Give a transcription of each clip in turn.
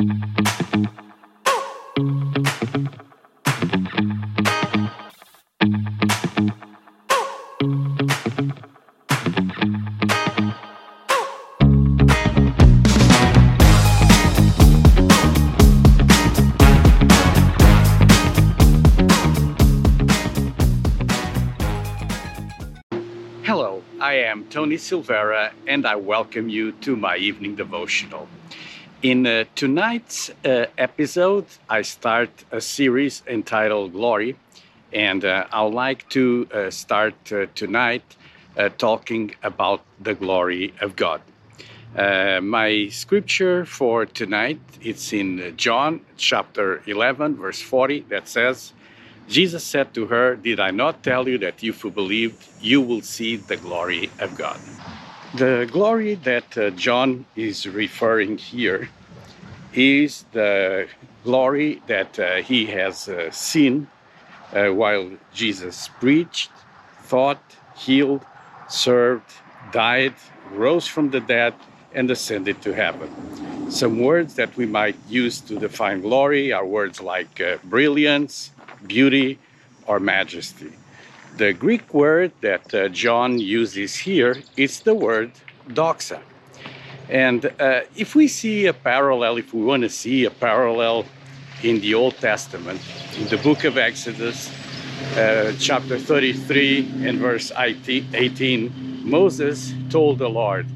Hello, I am Tony Silvera and I welcome you to my evening devotional. In uh, tonight's uh, episode, I start a series entitled Glory, and uh, I would like to uh, start uh, tonight uh, talking about the glory of God. My scripture for tonight it's in John chapter 11 verse 40 that says Jesus said to her, Did I not tell you that if you believed, you will see the glory of God? The glory that uh, John is referring here is the glory that uh, he has uh, seen uh, while Jesus preached, taught, healed, served, died, rose from the dead, and ascended to heaven. Some words that we might use to define glory are words like uh, brilliance, beauty, or majesty. The Greek word that uh, John uses here is the word doxa. And uh, if we see a parallel, if we want to see a parallel in the Old Testament, in the book of Exodus, uh, chapter 33 and verse 18, Moses told the Lord,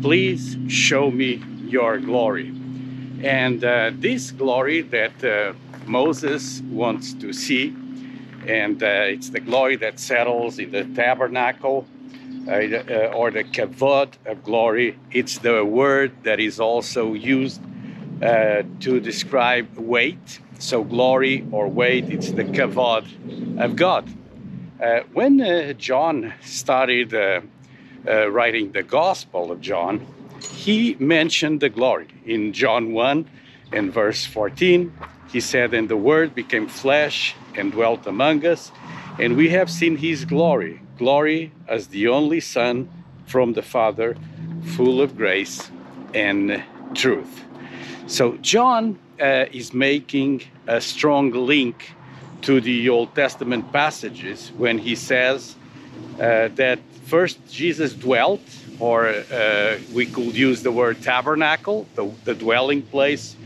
Please show me your glory. And uh, this glory that uh, Moses wants to see, and uh, it's the glory that settles in the tabernacle uh, uh, or the kavod of glory. It's the word that is also used uh, to describe weight. So, glory or weight, it's the kavod of God. Uh, when uh, John started writing the Gospel of John, he mentioned the glory. In John 1 and verse 14, he said, And the Word became flesh and dwelt among us, and we have seen his glory, glory as the only Son from the Father, full of grace and truth. So, John uh, is making a strong link to the Old Testament passages when he says uh, that first Jesus dwelt, or uh, we could use the word tabernacle, the, the dwelling place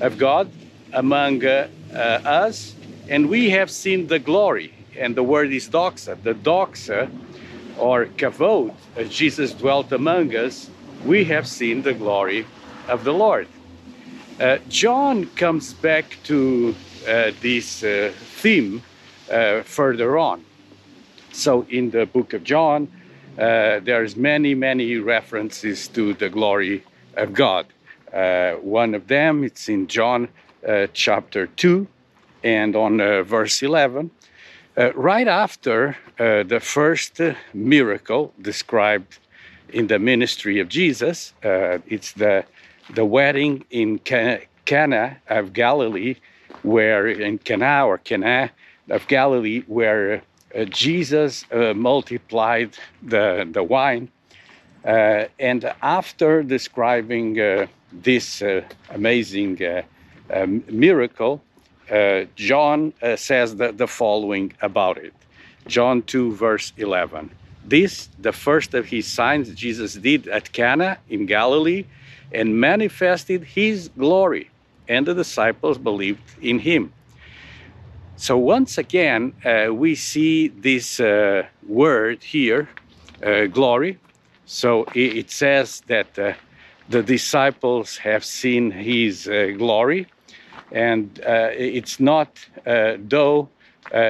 of God among uh, us, and we have seen the glory. And the word is doxa. The doxa, or kavod, as Jesus dwelt among us, we have seen the glory of the Lord. Uh, John comes back to uh, this uh, theme uh, further on. So in the book of John, uh, there's many, many references to the glory of God. Uh, one of them, it's in John chapter 2 and on uh, verse 11. Uh, right after uh, the first miracle described in the ministry of Jesus, it's the, the wedding in Cana of Galilee, where in Cana or Cana of Galilee, where uh, Jesus uh, multiplied the, the wine. Uh, and after describing this amazing um, miracle, John says the, the following about it. John 2, verse 11. This, the first of his signs Jesus did at Cana in Galilee, and manifested his glory, and the disciples believed in him. So once again, uh, we see this uh, word here, uh, glory. So it, it says that uh, the disciples have seen his uh, glory, and uh, it's not, though,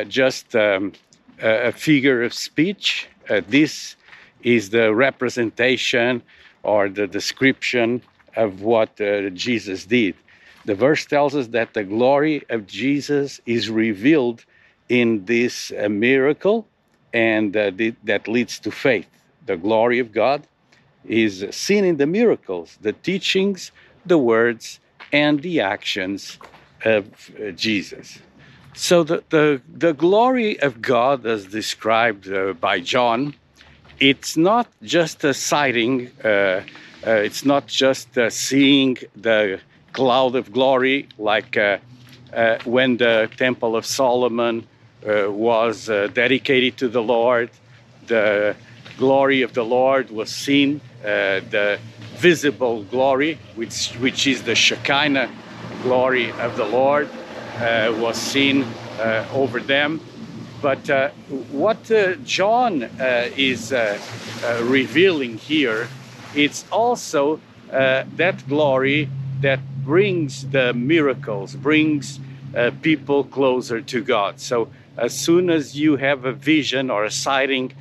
just um, a figure of speech. this is the representation or the description of what Jesus did. The verse tells us that the glory of Jesus is revealed in this uh, miracle, and uh, th- that leads to faith. The glory of God is seen in the miracles, the teachings, the words, and the actions of uh, Jesus. So, the, the, the glory of God, as described uh, by John, it's not just a sighting, uh, uh, it's not just seeing the cloud of glory, like uh, uh, when the Temple of Solomon uh, was uh, dedicated to the Lord. The glory of the Lord was seen, uh, the visible glory, which, which is the Shekinah glory of the Lord, uh, was seen over them. But what John is revealing here, it's also that glory that brings the miracles, brings uh, people closer to God. So as soon as you have a vision or a sighting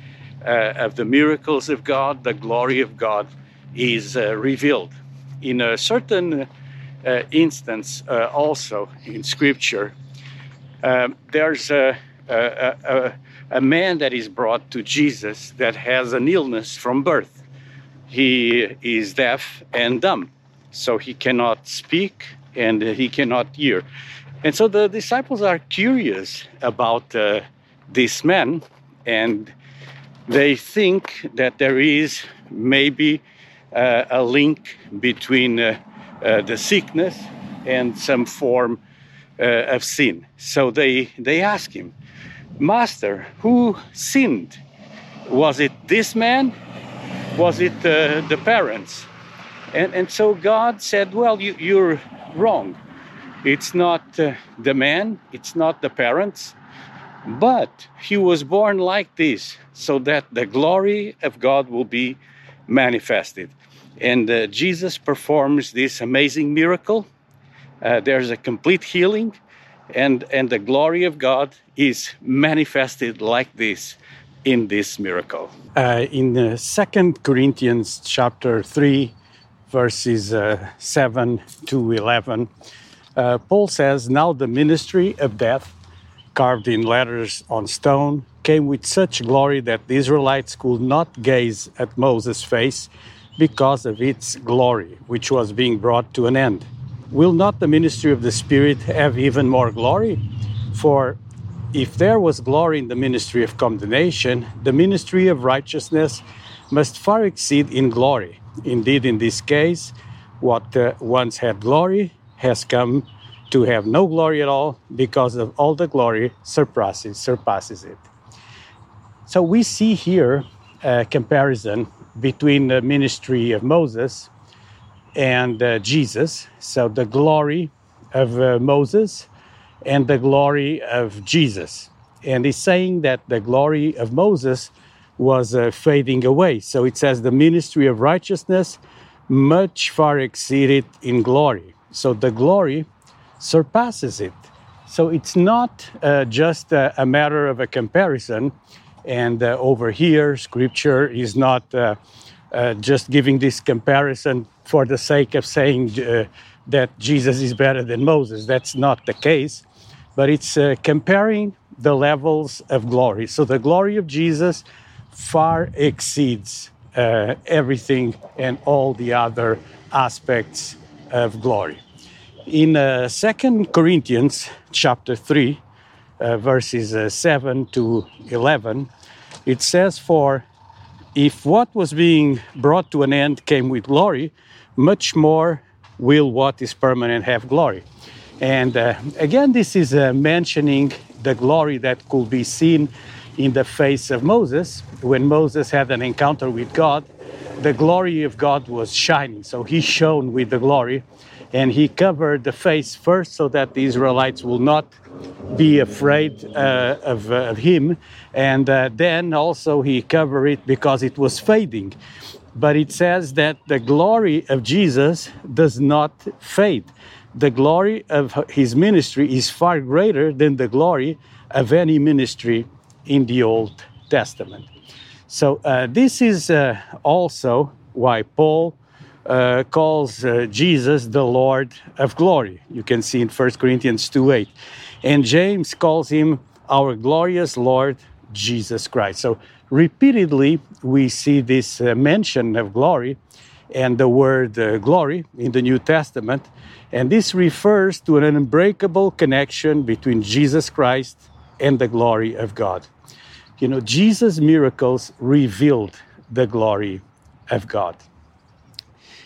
uh, of the miracles of God, the glory of God is uh, revealed. In a certain uh, instance, uh, also in Scripture, um, there's a, a, a, a man that is brought to Jesus that has an illness from birth. He is deaf and dumb so he cannot speak and he cannot hear. And so the disciples are curious about uh, this man and they think that there is maybe uh, a link between uh, uh the sickness and some form uh, of sin. So they, they ask him, Master, who sinned? Was it this man? Was it uh, the parents? And, and so God said, Well, you, you're wrong. It's not uh, the man, it's not the parents, but he was born like this so that the glory of God will be manifested. And uh, Jesus performs this amazing miracle. Uh, there's a complete healing, and, and the glory of God is manifested like this in this miracle. Uh, in uh, Second Corinthians chapter 3, verses uh, 7 to 11, uh, Paul says, Now the ministry of death, carved in letters on stone, came with such glory that the Israelites could not gaze at Moses' face because of its glory, which was being brought to an end. Will not the ministry of the Spirit have even more glory? For if there was glory in the ministry of condemnation, the ministry of righteousness must far exceed in glory. Indeed, in this case, what uh, once had glory has come to have no glory at all because of all the glory surpasses surpasses it. So we see here a comparison between the ministry of Moses and uh, Jesus. So the glory of uh, Moses and the glory of Jesus. And he's saying that the glory of Moses was uh, fading away. So it says the ministry of righteousness much far exceeded in glory. So the glory surpasses it. So it's not uh, just a, a, matter of a comparison. And uh, over here, scripture is not uh, uh, just giving this comparison for the sake of saying uh, that Jesus is better than Moses. That's not the case. But it's comparing the levels of glory. So the glory of Jesus far exceeds uh, everything and all the other aspects of glory. In uh, 2 Corinthians chapter 3, uh, verses uh, 7 to 11, it says, For if what was being brought to an end came with glory, much more will what is permanent have glory. And uh, again, this is uh, mentioning the glory that could be seen in the face of Moses. When Moses had an encounter with God, the glory of God was shining. So he shone with the glory and he covered the face first so that the Israelites will not be afraid uh, of, uh, of, him. And uh, then also he covered it because it was fading. But it says that the glory of Jesus does not fade. The glory of his ministry is far greater than the glory of any ministry in the Old Testament. So, uh, this is uh, also why Paul uh, calls uh, Jesus the Lord of glory. You can see in 1 Corinthians 2 8. And James calls him our glorious Lord Jesus Christ. So, repeatedly, we see this uh, mention of glory and the word uh, glory in the New Testament. And this refers to an unbreakable connection between Jesus Christ and the glory of God. You know, Jesus' miracles revealed the glory of God.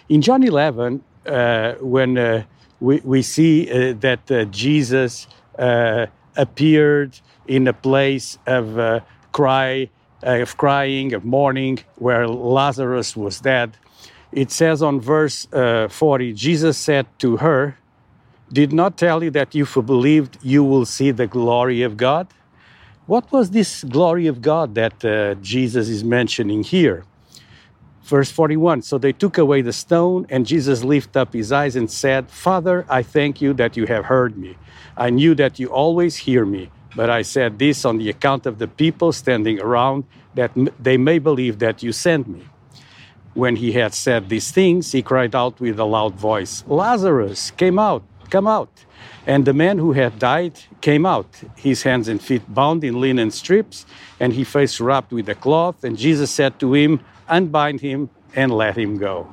In John 11, uh, when uh, we, we see uh, that uh, Jesus uh, appeared in a place of uh, cry, of crying, of mourning, where Lazarus was dead. It says on verse 40, Jesus said to her, Did not tell you that if you believed, you will see the glory of God? What was this glory of God that Jesus is mentioning here? Verse 41 So they took away the stone, and Jesus lifted up his eyes and said, Father, I thank you that you have heard me. I knew that you always hear me, but I said this on the account of the people standing around, that they may believe that you sent me. When he had said these things, he cried out with a loud voice, Lazarus, came out, come out. And the man who had died came out, his hands and feet bound in linen strips, and his face wrapped with a cloth. And Jesus said to him, unbind him, and let him go.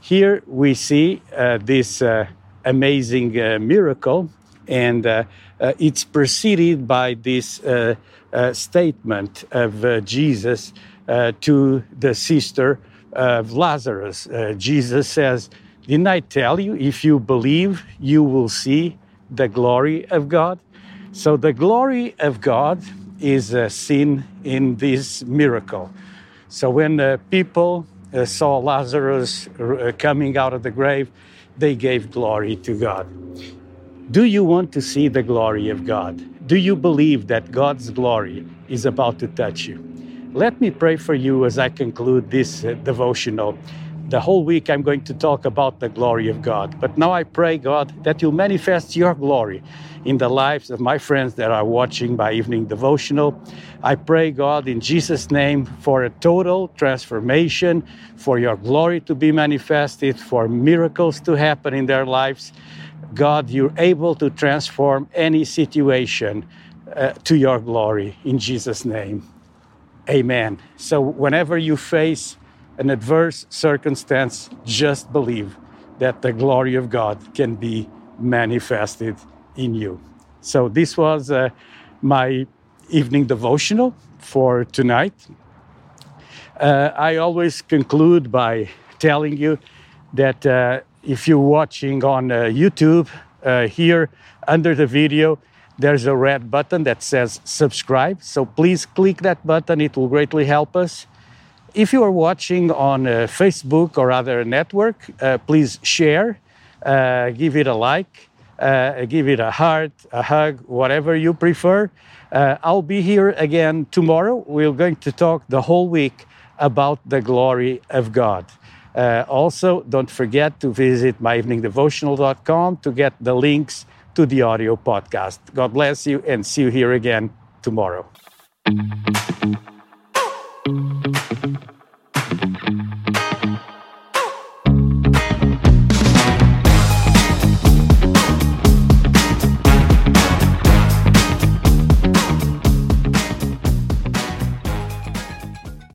Here we see uh, this uh, amazing uh, miracle, and uh, uh, it's preceded by this uh, statement of Jesus to the sister of Lazarus. Jesus says, Didn't I tell you, if you believe, you will see the glory of God? So the glory of God is seen in this miracle. So when the people uh, saw Lazarus uh, coming out of the grave, they gave glory to God. Do you want to see the glory of God? Do you believe that God's glory is about to touch you? Let me pray for you as I conclude this uh, devotional. The whole week I'm going to talk about the glory of God. But now I pray, God, that you'll manifest your glory in the lives of my friends that are watching my evening devotional. I pray, God, in Jesus' name, for a total transformation, for your glory to be manifested, for miracles to happen in their lives. God, you're able to transform any situation uh, to your glory in Jesus' name. Amen. So, whenever you face an adverse circumstance, just believe that the glory of God can be manifested in you. So, this was uh, my evening devotional for tonight. Uh, I always conclude by telling you that uh, if you're watching on uh, YouTube, uh, here under the video, there's a red button that says subscribe. So please click that button, it will greatly help us. If you are watching on uh, Facebook or other network, uh, please share, uh, give it a like, uh, give it a heart, a hug, whatever you prefer. Uh, I'll be here again tomorrow. We're going to talk the whole week about the glory of God. Also, don't forget to visit myeveningdevotional.com to get the links to the audio podcast. God bless you and see you here again tomorrow.